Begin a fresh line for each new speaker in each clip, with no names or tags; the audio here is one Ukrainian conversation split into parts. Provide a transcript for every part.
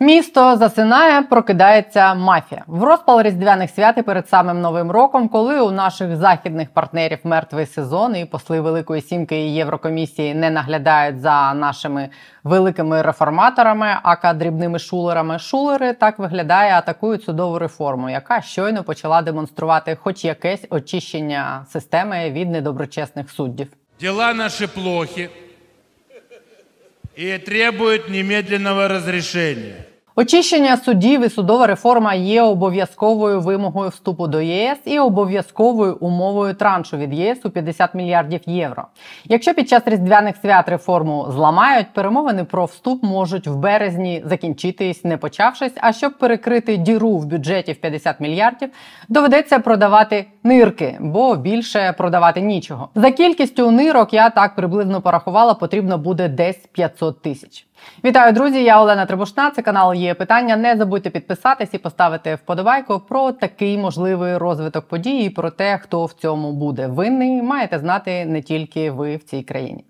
Місто засинає, прокидається мафія в розпал різдвяних свят і перед самим новим роком, коли у наших західних партнерів мертвий сезон і посли Великої Сімки і Єврокомісії не наглядають за нашими великими реформаторами, ака дрібними шулерами. Шулери так виглядає, атакують судову реформу, яка щойно почала демонструвати, хоч якесь очищення системи від недоброчесних суддів.
Дела наши плохи и требует немедленного разрешения.
Очищення судів і судова реформа є обов'язковою вимогою вступу до ЄС і обов'язковою умовою траншу від ЄС у 50 мільярдів євро. Якщо під час різдвяних свят реформу зламають, перемовини про вступ можуть в березні закінчитись, не почавшись. А щоб перекрити діру в бюджеті в 50 мільярдів, доведеться продавати нирки, бо більше продавати нічого. За кількістю нирок я так приблизно порахувала, потрібно буде десь 500 тисяч. Вітаю, друзі! Я Олена Трибушна. Це канал є питання. Не забудьте підписатись і поставити вподобайку про такий можливий розвиток подій і про те, хто в цьому буде винний. Маєте знати не тільки ви в цій країні.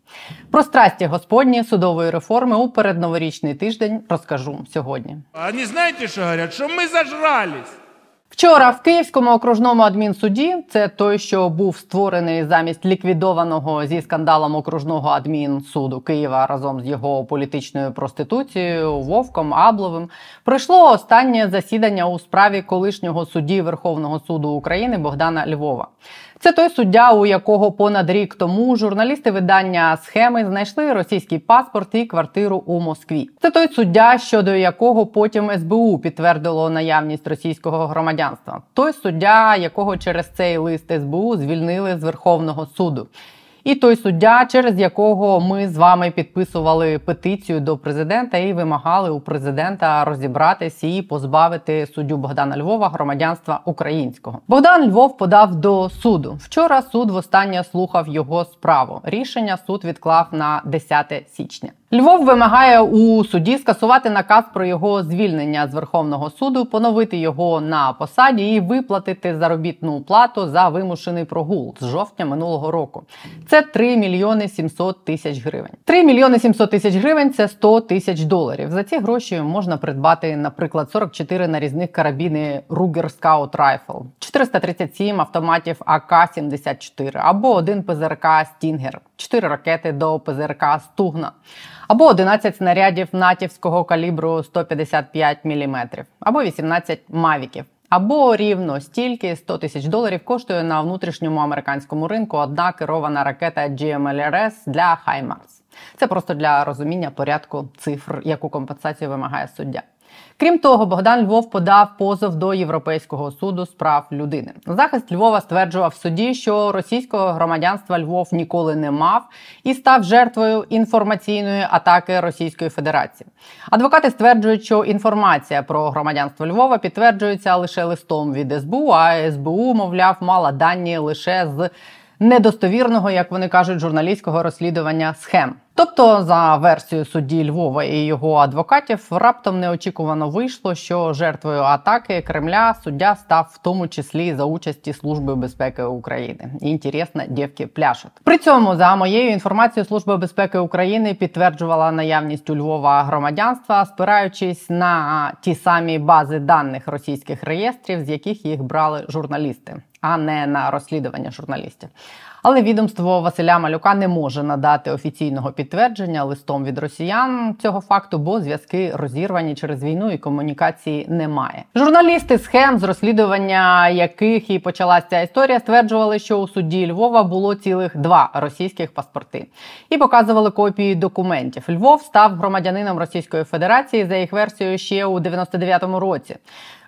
Про страсті господні судової реформи у передноворічний тиждень розкажу сьогодні.
Они знаете, что говорят? Что мы зажрались.
Вчора в Київському окружному адмінсуді, це той, що був створений замість ліквідованого зі скандалом окружного адмінсуду Києва разом з його політичною проституцією Вовком Абловим, пройшло останнє засідання у справі колишнього судді Верховного суду України Богдана Львова. Це той суддя, у якого понад рік тому журналісти видання схеми знайшли російський паспорт і квартиру у Москві. Це той суддя, щодо якого потім СБУ підтвердило наявність російського громадянства. Той суддя, якого через цей лист СБУ звільнили з Верховного суду. І той суддя, через якого ми з вами підписували петицію до президента і вимагали у президента розібратися і позбавити суддю Богдана Львова громадянства українського. Богдан Львов подав до суду. Вчора суд востаннє слухав його справу. Рішення суд відклав на 10 січня. Львов вимагає у суді скасувати наказ про його звільнення з Верховного суду, поновити його на посаді і виплатити заробітну плату за вимушений прогул з жовтня минулого року. Це 3 мільйони 700 тисяч гривень. 3 мільйони 700 тисяч гривень це 100 тисяч доларів. За ці гроші можна придбати, наприклад, 44 нарізних карабіни Ruger Scout Rifle, 437 автоматів АК-74 або один ПЗРК Стінгер, 4 ракети до ПЗРК Стугна або 11 снарядів натівського калібру 155 мм, або 18 мавіків. Або рівно стільки 100 тисяч доларів коштує на внутрішньому американському ринку одна керована ракета GMLRS для HIMARS. Це просто для розуміння порядку цифр, яку компенсацію вимагає суддя. Крім того, Богдан Львов подав позов до Європейського суду з прав людини. Захист Львова стверджував в суді, що російського громадянства Львов ніколи не мав і став жертвою інформаційної атаки Російської Федерації. Адвокати стверджують, що інформація про громадянство Львова підтверджується лише листом від СБУ, а СБУ, мовляв, мала дані лише з недостовірного, як вони кажуть, журналістського розслідування схем. Тобто, за версією судді Львова і його адвокатів, раптом неочікувано вийшло, що жертвою атаки Кремля суддя став в тому числі за участі Служби безпеки України. Інтересно, дівки пляшуть. При цьому, за моєю інформацією, Служба безпеки України підтверджувала наявність у Львова громадянства, спираючись на ті самі бази даних російських реєстрів, з яких їх брали журналісти, а не на розслідування журналістів. Але відомство Василя Малюка не може надати офіційного підтвердження листом від росіян цього факту, бо зв'язки розірвані через війну і комунікації немає. Журналісти схем з розслідування яких і почалася ця історія, стверджували, що у суді Львова було цілих два російських паспорти і показували копії документів. Львов став громадянином Російської Федерації за їх версією ще у 99-му році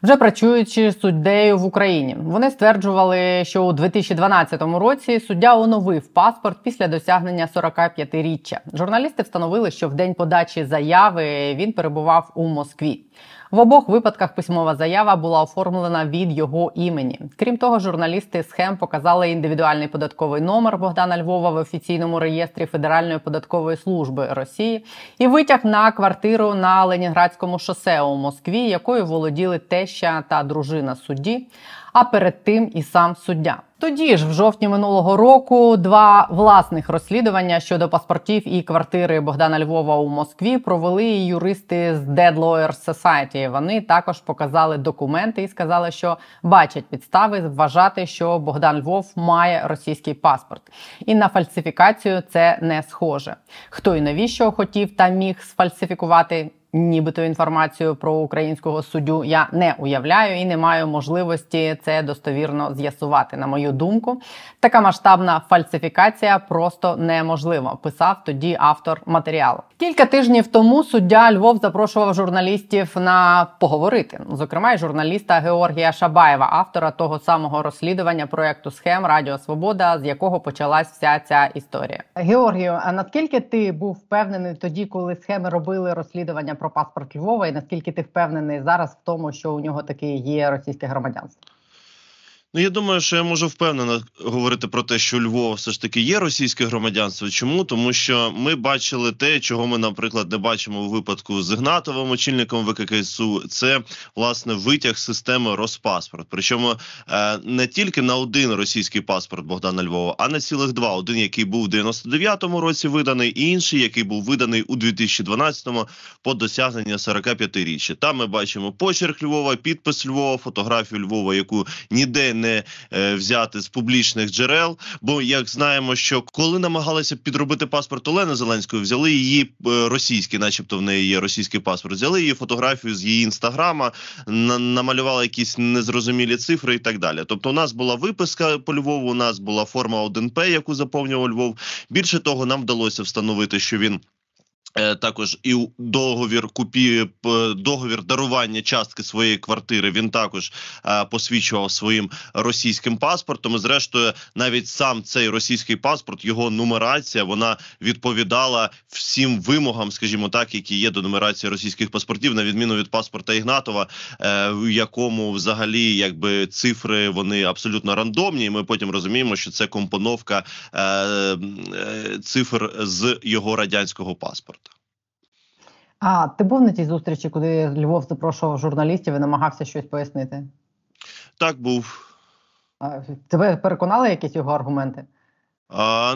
вже працюючи суддею в Україні. Вони стверджували, що у 2012 році суддя оновив паспорт після досягнення 45-річчя. Журналісти встановили, що в день подачі заяви він перебував у Москві. В обох випадках письмова заява була оформлена від його імені. Крім того, журналісти схем показали індивідуальний податковий номер Богдана Львова в офіційному реєстрі Федеральної податкової служби Росії і витяг на квартиру на Ленінградському шосе у Москві, якою володіли теща та дружина судді. А перед тим і сам суддя. Тоді ж, в жовтні минулого року, два власних розслідування щодо паспортів і квартири Богдана Львова у Москві провели юристи з Dead Lawyers Society. Вони також показали документи і сказали, що бачать підстави вважати, що Богдан Львов має російський паспорт, і на фальсифікацію це не схоже. Хто і навіщо хотів та міг сфальсифікувати нібито інформацію про українського суддю я не уявляю і не маю можливості це достовірно з'ясувати. На мою думку, така масштабна фальсифікація просто неможлива. Писав тоді автор матеріалу. Кілька тижнів тому суддя Львов запрошував журналістів на поговорити, зокрема й журналіста Георгія Шабаєва, автора того самого розслідування проекту схем Радіо Свобода, з якого почалась вся ця історія. Георгію, а наскільки ти був впевнений тоді, коли схеми робили розслідування про паспорт Львова, і наскільки ти впевнений зараз в тому, що у нього таки є російське громадянство?
Ну, я думаю, що я можу впевнено говорити про те, що Львов все ж таки є російське громадянство. Чому? Тому що ми бачили те, чого ми, наприклад, не бачимо у випадку з Ігнатовим, очільником ВККСУ. Це власне витяг системи Роспаспорт. Причому е, не тільки на один російський паспорт Богдана Львова, а на цілих два: один, який був в 99-му році виданий, і інший, який був виданий у 2012-му по досягнення 45-річчя. Там ми бачимо почерк Львова, підпис Львова, фотографію Львова, яку ніде не е, взяти з публічних джерел. Бо як знаємо, що коли намагалися підробити паспорт Олени Зеленської, взяли її е, російський, начебто в неї є російський паспорт. Взяли її фотографію з її інстаграма, намалювали якісь незрозумілі цифри і так далі. Тобто, у нас була виписка по Львову, у нас була форма 1П, яку заповнював Львов. Більше того, нам вдалося встановити, що він. Е, також і договір купі договір дарування частки своєї квартири. Він також е, посвідчував своїм російським паспортом. І Зрештою, навіть сам цей російський паспорт, його нумерація, вона відповідала всім вимогам, скажімо так, які є до нумерації російських паспортів, на відміну від паспорта Ігнатова, е, в якому взагалі якби цифри вони абсолютно рандомні. і Ми потім розуміємо, що це компоновка цифр з його радянського паспорта.
А ти був на тій зустрічі, куди Львов запрошував журналістів і намагався щось пояснити?
Так, був.
А, тебе переконали якісь його аргументи?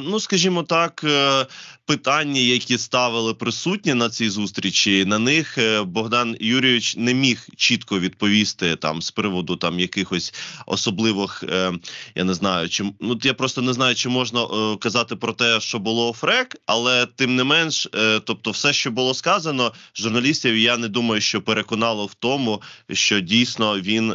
Ну, скажімо так, е, питання, які ставили присутні на цій зустрічі, на них е, Богдан Юрійович не міг чітко відповісти там з приводу там якихось особливих. Е, я не знаю, чи ну я просто не знаю, чи можна казати про те, що було фрек, але тим не менш, тобто, все, що було сказано, журналістів, я не думаю, що переконало в тому, що дійсно він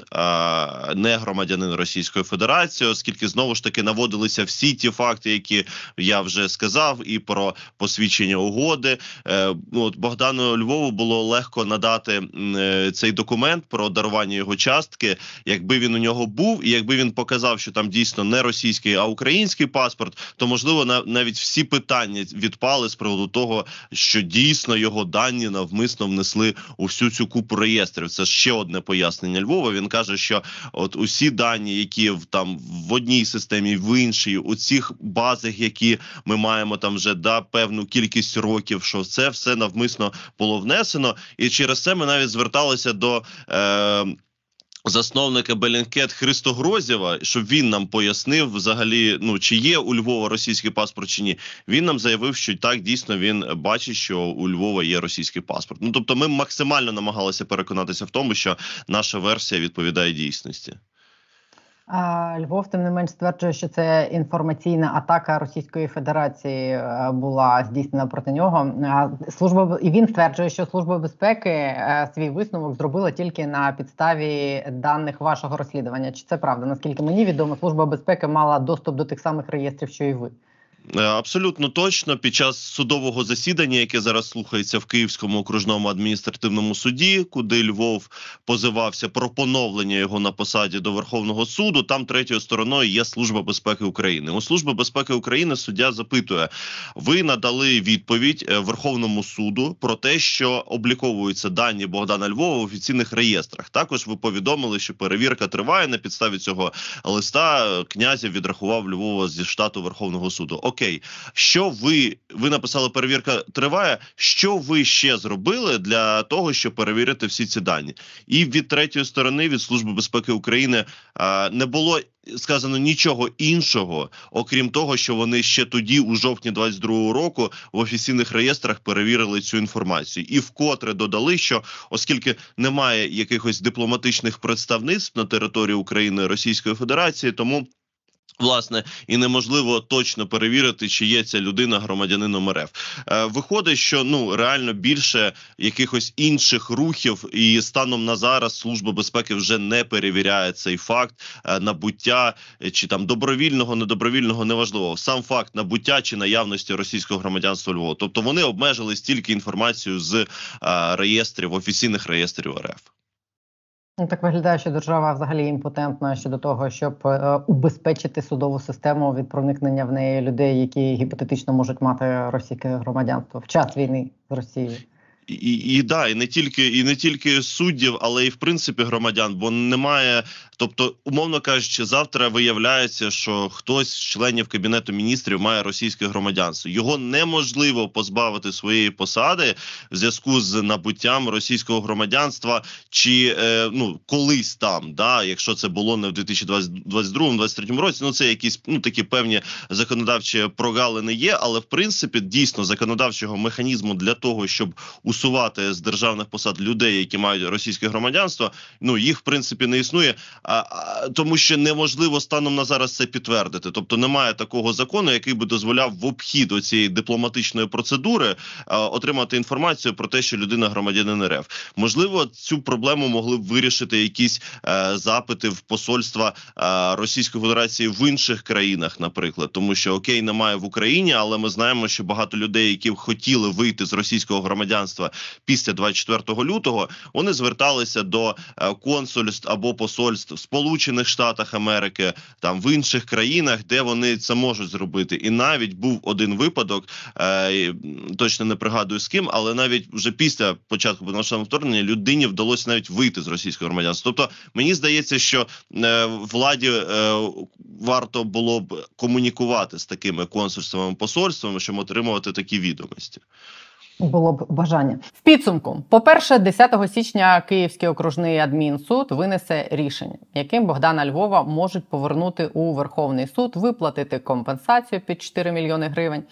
не громадянин Російської Федерації, оскільки знову ж таки наводилися всі ті факти які я вже сказав, і про посвідчення угоди. Е, ну, от Богдану Львову було легко надати е, цей документ про дарування його частки, якби він у нього був, і якби він показав, що там дійсно не російський, а український паспорт, то можливо навіть всі питання відпали з приводу того, що дійсно його дані навмисно внесли у всю цю купу реєстрів. Це ще одне пояснення Львова. Він каже, що от усі дані, які в там в одній системі, в іншій, у цих базах, які ми маємо там вже да певну кількість років, що це все навмисно було внесено, і через це ми навіть зверталися до. Е, Засновника Белінкет Христо Грозєва, щоб він нам пояснив взагалі, ну чи є у Львова російський паспорт чи ні. Він нам заявив, що так дійсно він бачить, що у Львова є російський паспорт. Ну тобто, ми максимально намагалися переконатися в тому, що наша версія відповідає дійсності.
Львов, тим не менш, стверджує, що це інформаційна атака Російської Федерації е, була здійснена проти нього. Служба і він стверджує, що служба безпеки е, свій висновок зробила тільки на підставі даних вашого розслідування. Чи це правда? Наскільки мені відомо, служба безпеки мала доступ до тих самих реєстрів, що і ви.
Е, абсолютно точно під час судового засідання, яке зараз слухається в Київському окружному адміністративному суді, куди Львов позивався про поновлення його на посаді до Верховного суду. Там третьою стороною є служба безпеки України. У служби безпеки України суддя запитує: ви надали відповідь е, Верховному суду про те, що обліковуються дані Богдана Львова в офіційних реєстрах. Також ви повідомили, що перевірка триває на підставі цього листа. Князів відрахував Львова зі штату Верховного суду окей, що ви ви написали, перевірка триває. Що ви ще зробили для того, щоб перевірити всі ці дані? І від третьої сторони від служби безпеки України не було сказано нічого іншого, окрім того, що вони ще тоді, у жовтні 22-го року, в офіційних реєстрах перевірили цю інформацію, і вкотре додали, що оскільки немає якихось дипломатичних представництв на території України Російської Федерації, тому Власне, і неможливо точно перевірити, чи є ця людина громадянином РФ. Е, Виходить, що ну реально більше якихось інших рухів, і станом на зараз служба безпеки вже не перевіряє цей факт е, набуття чи там добровільного, недобровільного неважливо. Сам факт набуття чи наявності російського громадянства Львова. Тобто вони обмежили стільки інформацію з е, реєстрів офіційних реєстрів РФ.
Ну, так виглядає, що держава взагалі імпотентна щодо того, щоб е, убезпечити судову систему від проникнення в неї людей, які гіпотетично можуть мати російське громадянство в час війни з Росією.
І, і да, і не тільки і не тільки суддів, але і в принципі громадян, бо немає Тобто, умовно кажучи, завтра виявляється, що хтось з членів кабінету міністрів має російське громадянство. Його неможливо позбавити своєї посади в зв'язку з набуттям російського громадянства, чи е, ну колись там, да, якщо це було не в 2022-2023 році. Ну це якісь ну такі певні законодавчі прогалини є, але в принципі дійсно законодавчого механізму для того, щоб усувати з державних посад людей, які мають російське громадянство, ну їх в принципі не існує тому що неможливо станом на зараз це підтвердити. Тобто немає такого закону, який би дозволяв в обхід цієї дипломатичної процедури отримати інформацію про те, що людина громадянин РФ. Можливо, цю проблему могли б вирішити якісь е, запити в посольства е, Російської Федерації в інших країнах, наприклад, тому що окей, немає в Україні, але ми знаємо, що багато людей, які хотіли вийти з російського громадянства після 24 лютого, вони зверталися до е, консульств або посольств в Сполучених Штатах Америки, там в інших країнах, де вони це можуть зробити. І навіть був один випадок, е, точно не пригадую з ким, але навіть вже після початку повномасштабного вторгнення людині вдалося навіть вийти з російського громадянства. Тобто мені здається, що е, владі е, варто було б комунікувати з такими консульствами посольствами, щоб отримувати такі відомості.
Було б бажання в підсумку. По перше, 10 січня Київський окружний адмінсуд винесе рішення, яким Богдана Львова можуть повернути у Верховний суд, виплатити компенсацію під 4 мільйони гривень.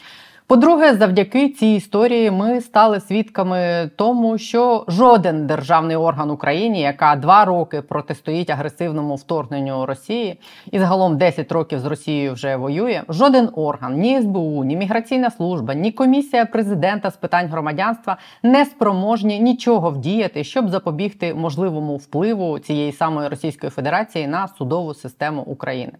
По-друге, завдяки цій історії ми стали свідками тому, що жоден державний орган України, яка два роки протистоїть агресивному вторгненню Росії, і загалом 10 років з Росією вже воює. Жоден орган, ні СБУ, ні міграційна служба, ні комісія президента з питань громадянства не спроможні нічого вдіяти, щоб запобігти можливому впливу цієї самої Російської Федерації на судову систему України.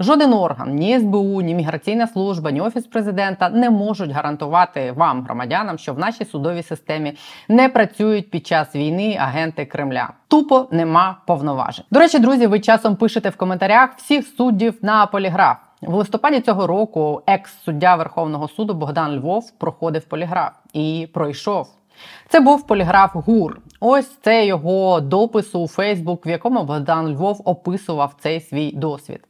Жоден орган, ні СБУ, ні міграційна служба, ні офіс президента не може можуть гарантувати вам, громадянам, що в нашій судовій системі не працюють під час війни агенти Кремля. Тупо нема повноважень. До речі, друзі, ви часом пишете в коментарях всіх суддів на поліграф. В листопаді цього року екс-суддя Верховного суду Богдан Львов проходив поліграф і пройшов. Це був поліграф ГУР. Ось це його допис у Фейсбук, в якому Богдан Львов описував цей свій досвід.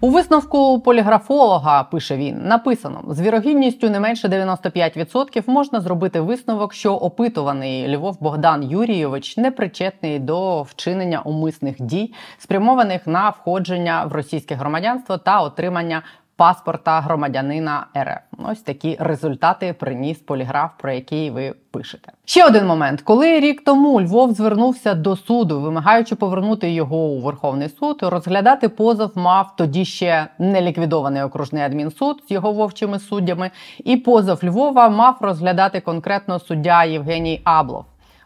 У висновку поліграфолога пише він: написано з вірогідністю не менше 95% можна зробити висновок, що опитуваний Львов Богдан Юрійович не причетний до вчинення умисних дій, спрямованих на входження в російське громадянство та отримання паспорта громадянина РФ. Ось такі результати приніс поліграф, про який ви пишете. Ще один момент, коли рік тому Львов звернувся до суду, вимагаючи повернути його у Верховний суд, розглядати позов мав тоді ще не ліквідований окружний адмінсуд з його вовчими суддями, і позов Львова мав розглядати конкретно суддя Євгеній Аблов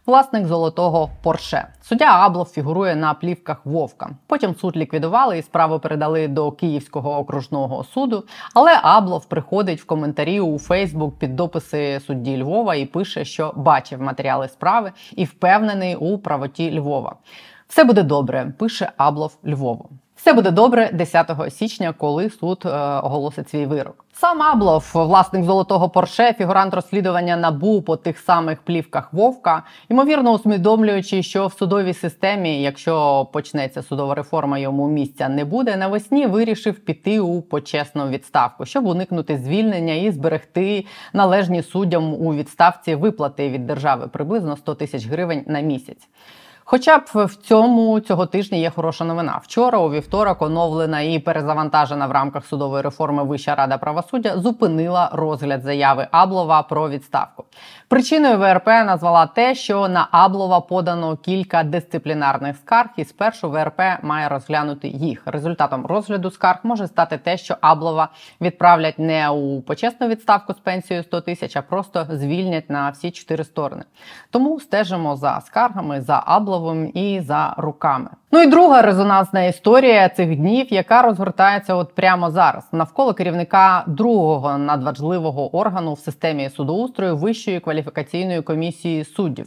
власник золотого Порше. Суддя Аблов фігурує на плівках Вовка. Потім суд ліквідували і справу передали до Київського окружного суду. Але Аблов приходить в коментарі у Фейсбук під дописи судді Львова і пише, що бачив матеріали справи і впевнений у правоті Львова. Все буде добре, пише Аблов Львову. Все буде добре 10 січня, коли суд е, оголосить свій вирок. Сам Аблов, власник золотого порше, фігурант розслідування набу по тих самих плівках Вовка, ймовірно усвідомлюючи, що в судовій системі, якщо почнеться судова реформа, йому місця не буде. Навесні вирішив піти у почесну відставку, щоб уникнути звільнення і зберегти належні суддям у відставці виплати від держави приблизно 100 тисяч гривень на місяць. Хоча б в цьому цього тижня є хороша новина. Вчора, у вівторок, оновлена і перезавантажена в рамках судової реформи Вища рада правосуддя зупинила розгляд заяви Аблова про відставку. Причиною ВРП назвала те, що на Аблова подано кілька дисциплінарних скарг, і спершу ВРП має розглянути їх. Результатом розгляду скарг може стати те, що Аблова відправлять не у почесну відставку з пенсією 100 тисяч, а просто звільнять на всі чотири сторони. Тому стежимо за скаргами за Абловим і за руками. Ну і друга резонансна історія цих днів, яка розгортається от прямо зараз. Навколо керівника другого надважливого органу в системі судоустрою Вищої кваліфікаційної комісії суддів,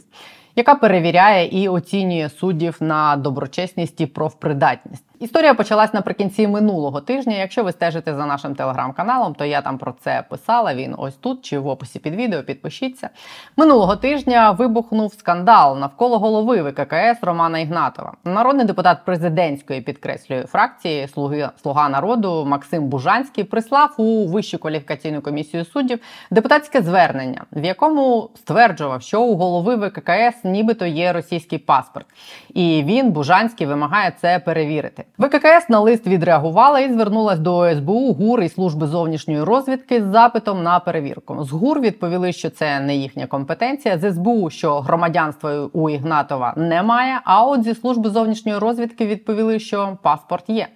яка перевіряє і оцінює суддів на доброчесність і профпридатність. Історія почалась наприкінці минулого тижня. Якщо ви стежите за нашим телеграм-каналом, то я там про це писала. Він ось тут чи в описі під відео. Підпишіться. Минулого тижня вибухнув скандал навколо голови ВККС Романа Ігнатова. Народний депутат президентської підкреслює фракції Слуги Слуга народу Максим Бужанський прислав у Вищу кваліфікаційну комісію суддів депутатське звернення, в якому стверджував, що у голови ВККС нібито є російський паспорт, і він Бужанський вимагає це перевірити. ВККС на лист відреагувала і звернулась до СБУ ГУР і служби зовнішньої розвідки з запитом на перевірку. З ГУР відповіли, що це не їхня компетенція. З СБУ, що громадянства у Ігнатова немає. А от зі служби зовнішньої розвідки відповіли, що паспорт є.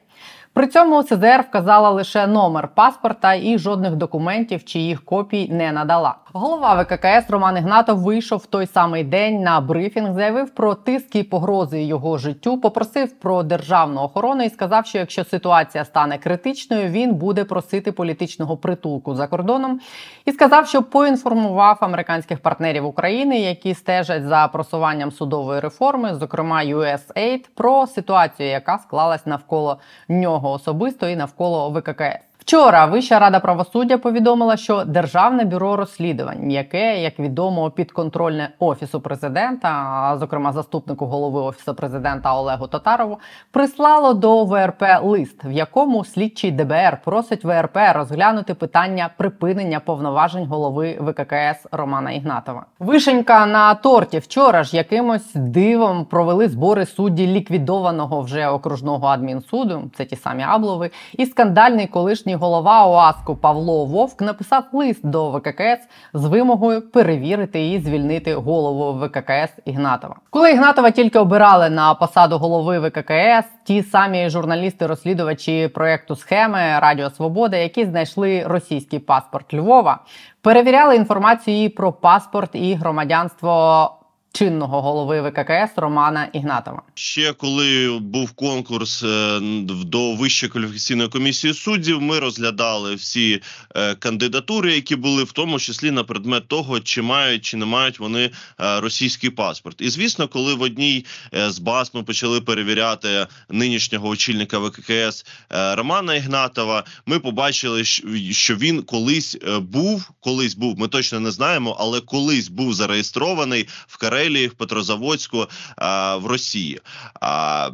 При цьому СЗР вказала лише номер паспорта і жодних документів, чи їх копій не надала. Голова ВККС Роман Ігнатов вийшов в той самий день на брифінг, заявив про тиск і погрози його життю, попросив про державну охорону і сказав, що якщо ситуація стане критичною, він буде просити політичного притулку за кордоном. І сказав, що поінформував американських партнерів України, які стежать за просуванням судової реформи, зокрема USAID, про ситуацію, яка склалась навколо нього особисто і навколо ВККС. Вчора Вища рада правосуддя повідомила, що Державне бюро розслідувань, яке, як відомо, підконтрольне офісу президента, а зокрема заступнику голови офісу президента Олегу Татарову, прислало до ВРП лист, в якому слідчий ДБР просить ВРП розглянути питання припинення повноважень голови ВККС Романа Ігнатова. Вишенька на торті вчора ж якимось дивом провели збори судді ліквідованого вже окружного адмінсуду. Це ті самі Аблови, і скандальний колишній голова ОАСКу Павло Вовк написав лист до ВККС з вимогою перевірити і звільнити голову ВККС Ігнатова. Коли Ігнатова тільки обирали на посаду голови ВККС, ті самі журналісти-розслідувачі проекту схеми Радіо Свобода, які знайшли російський паспорт Львова, перевіряли інформацію про паспорт і громадянство чинного голови ВККС Романа Ігнатова.
Ще коли був конкурс е, до Вищої кваліфікаційної комісії суддів, ми розглядали всі е, кандидатури, які були в тому числі на предмет того, чи мають чи не мають вони е, російський паспорт. І звісно, коли в одній з баз ми почали перевіряти нинішнього очільника ВККС Романа Ігнатова, ми побачили, що він колись був, колись був. Ми точно не знаємо, але колись був зареєстрований в Карелі Карелії, в Петрозаводську а, в Росії. А,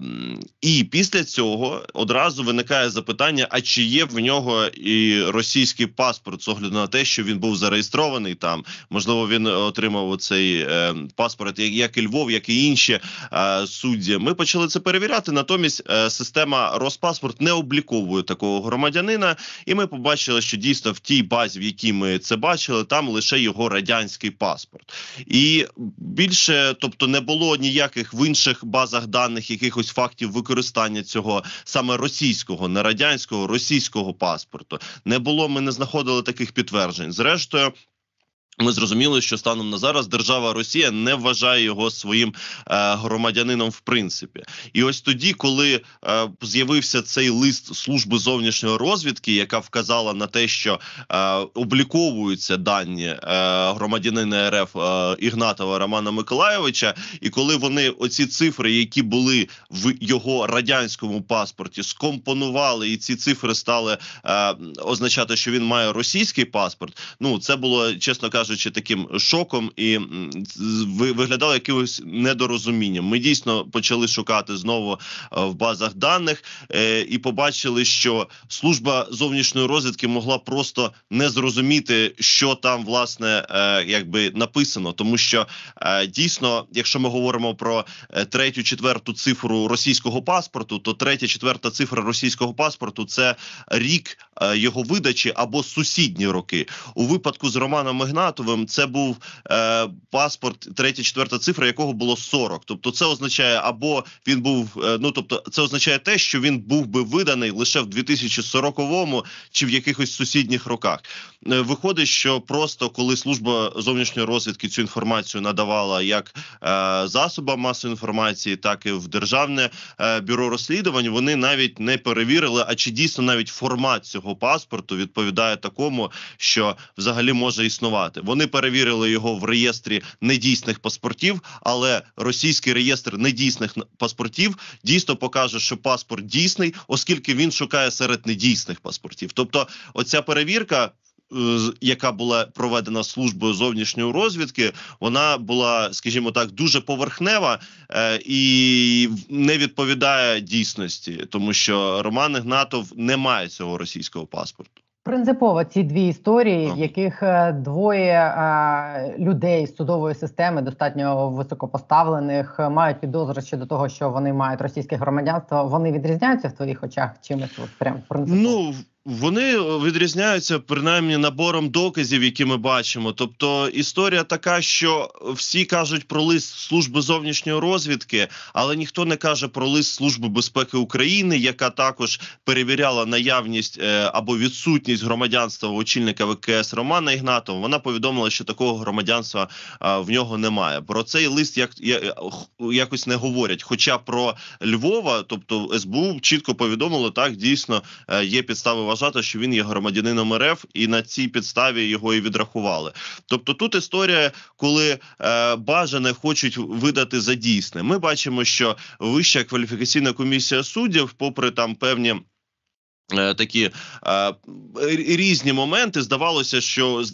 І після цього одразу виникає запитання: а чи є в нього і російський паспорт з огляду на те, що він був зареєстрований там? Можливо, він отримав цей е, паспорт, як, і Львов, як і інші е, судді. Ми почали це перевіряти. Натомість е, система Роспаспорт не обліковує такого громадянина, і ми побачили, що дійсно в тій базі, в якій ми це бачили, там лише його радянський паспорт, і більш більше, тобто не було ніяких в інших базах даних якихось фактів використання цього саме російського, не радянського, російського паспорту. Не було. Ми не знаходили таких підтверджень. Зрештою. Ми зрозуміли, що станом на зараз держава Росія не вважає його своїм е, громадянином в принципі, і ось тоді, коли е, з'явився цей лист служби зовнішньої розвідки, яка вказала на те, що е, обліковуються дані е, громадянина РФ е, Ігнатова Романа Миколаєвича, і коли вони оці цифри, які були в його радянському паспорті, скомпонували, і ці цифри стали е, означати, що він має російський паспорт. Ну це було чесно кажучи, кажучи, таким шоком і виглядало якимось недорозумінням. Ми дійсно почали шукати знову е, в базах даних е, і побачили, що служба зовнішньої розвідки могла просто не зрозуміти, що там власне е, якби написано, тому що дійсно, якщо ми говоримо про третю, четверту цифру російського паспорту, то третя, четверта цифра російського паспорту це рік його видачі або сусідні роки у випадку з Романом Ахматовим це був е, паспорт, третя, четверта цифра, якого було 40. Тобто, це означає, або він був. Е, ну тобто, це означає те, що він був би виданий лише в 2040-му чи в якихось сусідніх роках. Е, виходить, що просто коли служба зовнішньої розвідки цю інформацію надавала як е, засобам масової інформації, так і в державне е, бюро розслідувань, вони навіть не перевірили, а чи дійсно навіть формат цього паспорту відповідає такому, що взагалі може існувати. Вони перевірили його в реєстрі недійсних паспортів, але російський реєстр недійсних паспортів дійсно покаже, що паспорт дійсний, оскільки він шукає серед недійсних паспортів. Тобто, оця перевірка. Е, яка була проведена службою зовнішньої розвідки, вона була, скажімо так, дуже поверхнева е, і не відповідає дійсності, тому що Роман Ігнатов не має цього російського паспорту.
Принципово ці дві історії, в яких е, двоє а, людей з судової системи достатньо високопоставлених мають підозри щодо того, що вони мають російське громадянство. Вони відрізняються в твоїх очах чимось прям принципово?
Ну вони відрізняються принаймні набором доказів, які ми бачимо. Тобто історія така, що всі кажуть про лист служби зовнішньої розвідки, але ніхто не каже про лист служби безпеки України, яка також перевіряла наявність е, або відсутність громадянства очільника ВКС Романа Ігнатова. Вона повідомила, що такого громадянства в нього немає. Про цей лист як якось не говорять. Хоча про Львова, тобто СБУ, чітко повідомили так, дійсно е, є підстави вважати, що він є громадянином РФ, і на цій підставі його і відрахували. Тобто, тут історія, коли е, бажане хочуть видати за дійсне. Ми бачимо, що вища кваліфікаційна комісія суддів, попри там певні. Е, такі е, різні моменти здавалося, що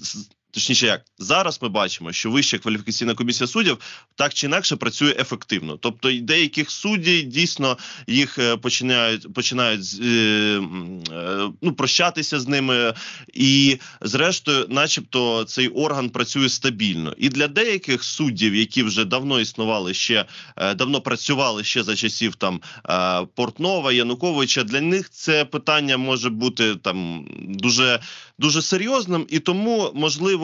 Точніше, як зараз ми бачимо, що вища кваліфікаційна комісія суддів так чи інакше працює ефективно. Тобто, деяких суддів дійсно їх е, починають починають е, е, ну, прощатися з ними, і зрештою, начебто, цей орган працює стабільно. І для деяких суддів, які вже давно існували ще е, давно працювали ще за часів там е, Портнова, Януковича. Для них це питання може бути там дуже дуже серйозним, і тому можливо.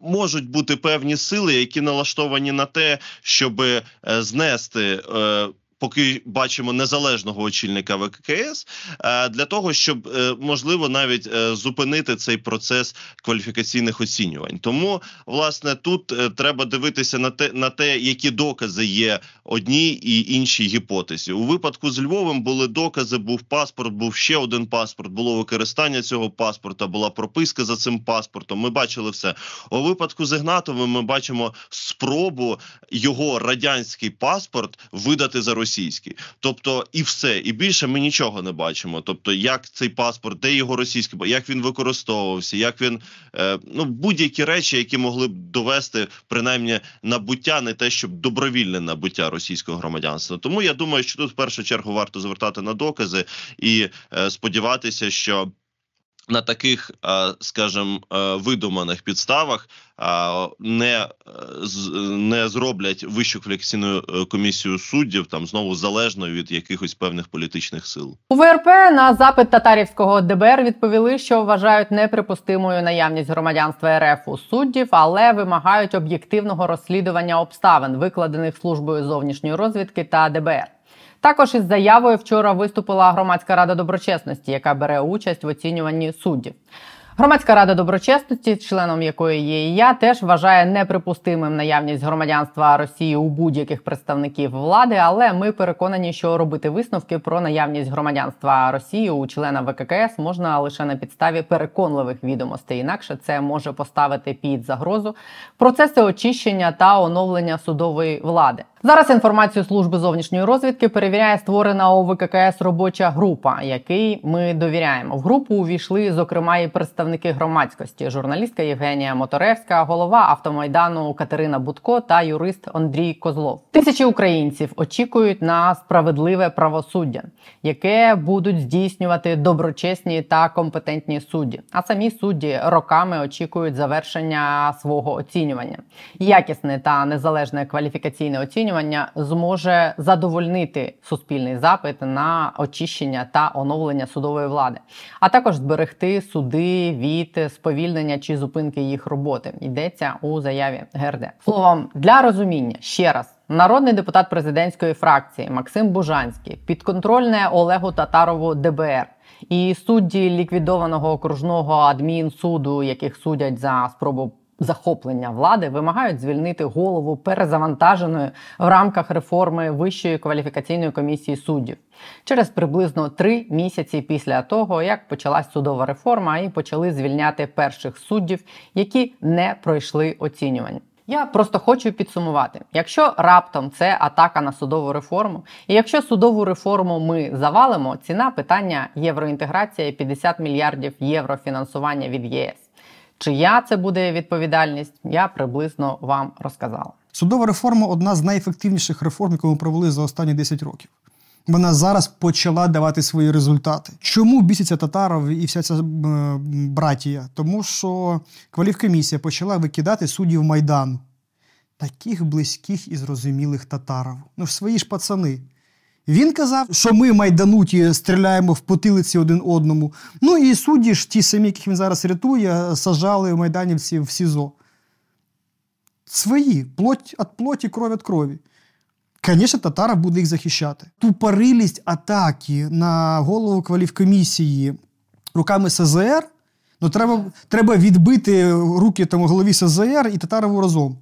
Можуть бути певні сили, які налаштовані на те, щоб е, знести е, поки бачимо незалежного очільника ВККС, е, для того, щоб е, можливо навіть е, зупинити цей процес кваліфікаційних оцінювань. Тому власне тут треба дивитися на те, на те, які докази є одній і іншій гіпотезі. У випадку з Львовом були докази. Був паспорт, був ще один паспорт. Було використання цього паспорта, була прописка за цим паспортом. Ми бачили все у випадку з Ігнатовим. Ми бачимо спробу його радянський паспорт видати за Росію російський, тобто і все, і більше ми нічого не бачимо. Тобто, як цей паспорт, де його російський, як він використовувався, як він е, ну будь-які речі, які могли б довести принаймні набуття, не те, щоб добровільне набуття російського громадянства. Тому я думаю, що тут в першу чергу варто звертати на докази і е, сподіватися, що на таких, скажімо, видуманих підставах не е, не зроблять вищу кваліфікаційну е, комісію суддів там знову залежно від якихось певних політичних сил.
У ВРП на запит татарівського ДБР відповіли, що вважають неприпустимою наявність громадянства РФ у суддів, але вимагають об'єктивного розслідування обставин, викладених службою зовнішньої розвідки та ДБР. Також із заявою вчора виступила громадська рада доброчесності, яка бере участь в оцінюванні суддів. Громадська рада доброчесності, членом якої є і я, теж вважає неприпустимим наявність громадянства Росії у будь-яких представників влади, але ми переконані, що робити висновки про наявність громадянства Росії у члена ВККС можна лише на підставі переконливих відомостей. Інакше це може поставити під загрозу процеси очищення та оновлення судової влади. Зараз інформацію служби зовнішньої розвідки перевіряє створена у ВККС робоча група, який ми довіряємо. В групу увійшли зокрема і представники громадськості: журналістка Євгенія Моторевська, голова автомайдану Катерина Будко та юрист Андрій Козлов. Тисячі українців очікують на справедливе правосуддя, яке будуть здійснювати доброчесні та компетентні судді. А самі судді роками очікують завершення свого оцінювання. Якісне та незалежне кваліфікаційне оцінювання зможе задовольнити суспільний запит на очищення та оновлення судової влади, а також зберегти суди від сповільнення чи зупинки їх роботи. Йдеться у заяві ГРД. Словом для розуміння ще раз. Народний депутат президентської фракції Максим Бужанський підконтрольне Олегу Татарову ДБР і судді ліквідованого окружного адмінсуду, яких судять за спробу захоплення влади вимагають звільнити голову перезавантаженої в рамках реформи Вищої кваліфікаційної комісії суддів через приблизно три місяці після того, як почалась судова реформа, і почали звільняти перших суддів, які не пройшли оцінювання. Я просто хочу підсумувати: якщо раптом це атака на судову реформу, і якщо судову реформу ми завалимо, ціна питання євроінтеграція 50 мільярдів євро фінансування від ЄС. Чия це буде відповідальність, я приблизно вам розказала.
Судова реформа одна з найефективніших реформ, яку ми провели за останні 10 років. Вона зараз почала давати свої результати. Чому біситься Татаров і вся ця братія? Тому що кваліфкомісія почала викидати суддів Майдану, таких близьких і зрозумілих Татарову. Ну ж свої ж пацани. Він казав, що ми майдануті стріляємо в потилиці один одному. Ну і судді ж ті самі, яких він зараз рятує, сажали майданівців в СІЗО. Свої, плоть від плоті, кров від крові. Звісно, Татаров буде їх захищати. Тупорилість атаки на голову кваліфкомісії руками СЗР. Ну, треба треба відбити руки там голові СЗР і Татарову разом.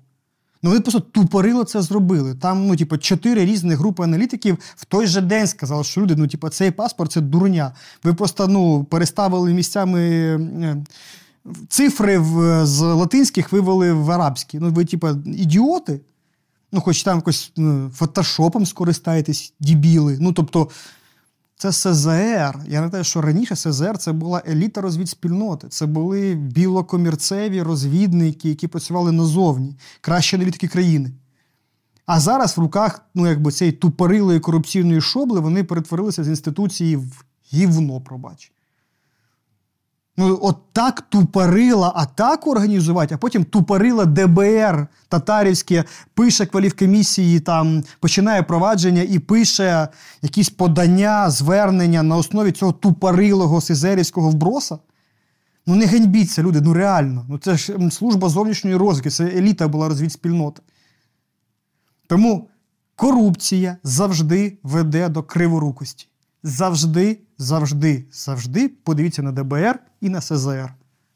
Ну, вони просто тупорило це зробили. Там, ну, типу, чотири різні групи аналітиків в той же день сказали, що люди, ну, типу, цей паспорт це дурня. Ви просто ну, переставили місцями е, цифри в, з латинських вивели в арабські. Ну, ви, типу, ідіоти. Ну, хоч там якось ну, фотошопом скористаєтесь, дібіли. Ну, тобто, це СЗР. Я не те, що раніше СЗР це була еліта розвідспільноти. Це були білокомірцеві розвідники, які працювали назовні, кращі аналітики країни. А зараз в руках ну, якби цієї тупорилої корупційної шобли вони перетворилися з інституції в гівно, пробач. Ну, от так тупорила атаку організувати, а потім тупорила ДБР татарівське, пише кваліфкомісії, там починає провадження і пише якісь подання, звернення на основі цього тупорилого сизерівського вброса. Ну не ганьбіться, люди, ну реально. Ну Це ж служба зовнішньої розвідки, це еліта була розвідспільнота. Тому корупція завжди веде до криворукості завжди, завжди, завжди подивіться на ДБР і на СЗР.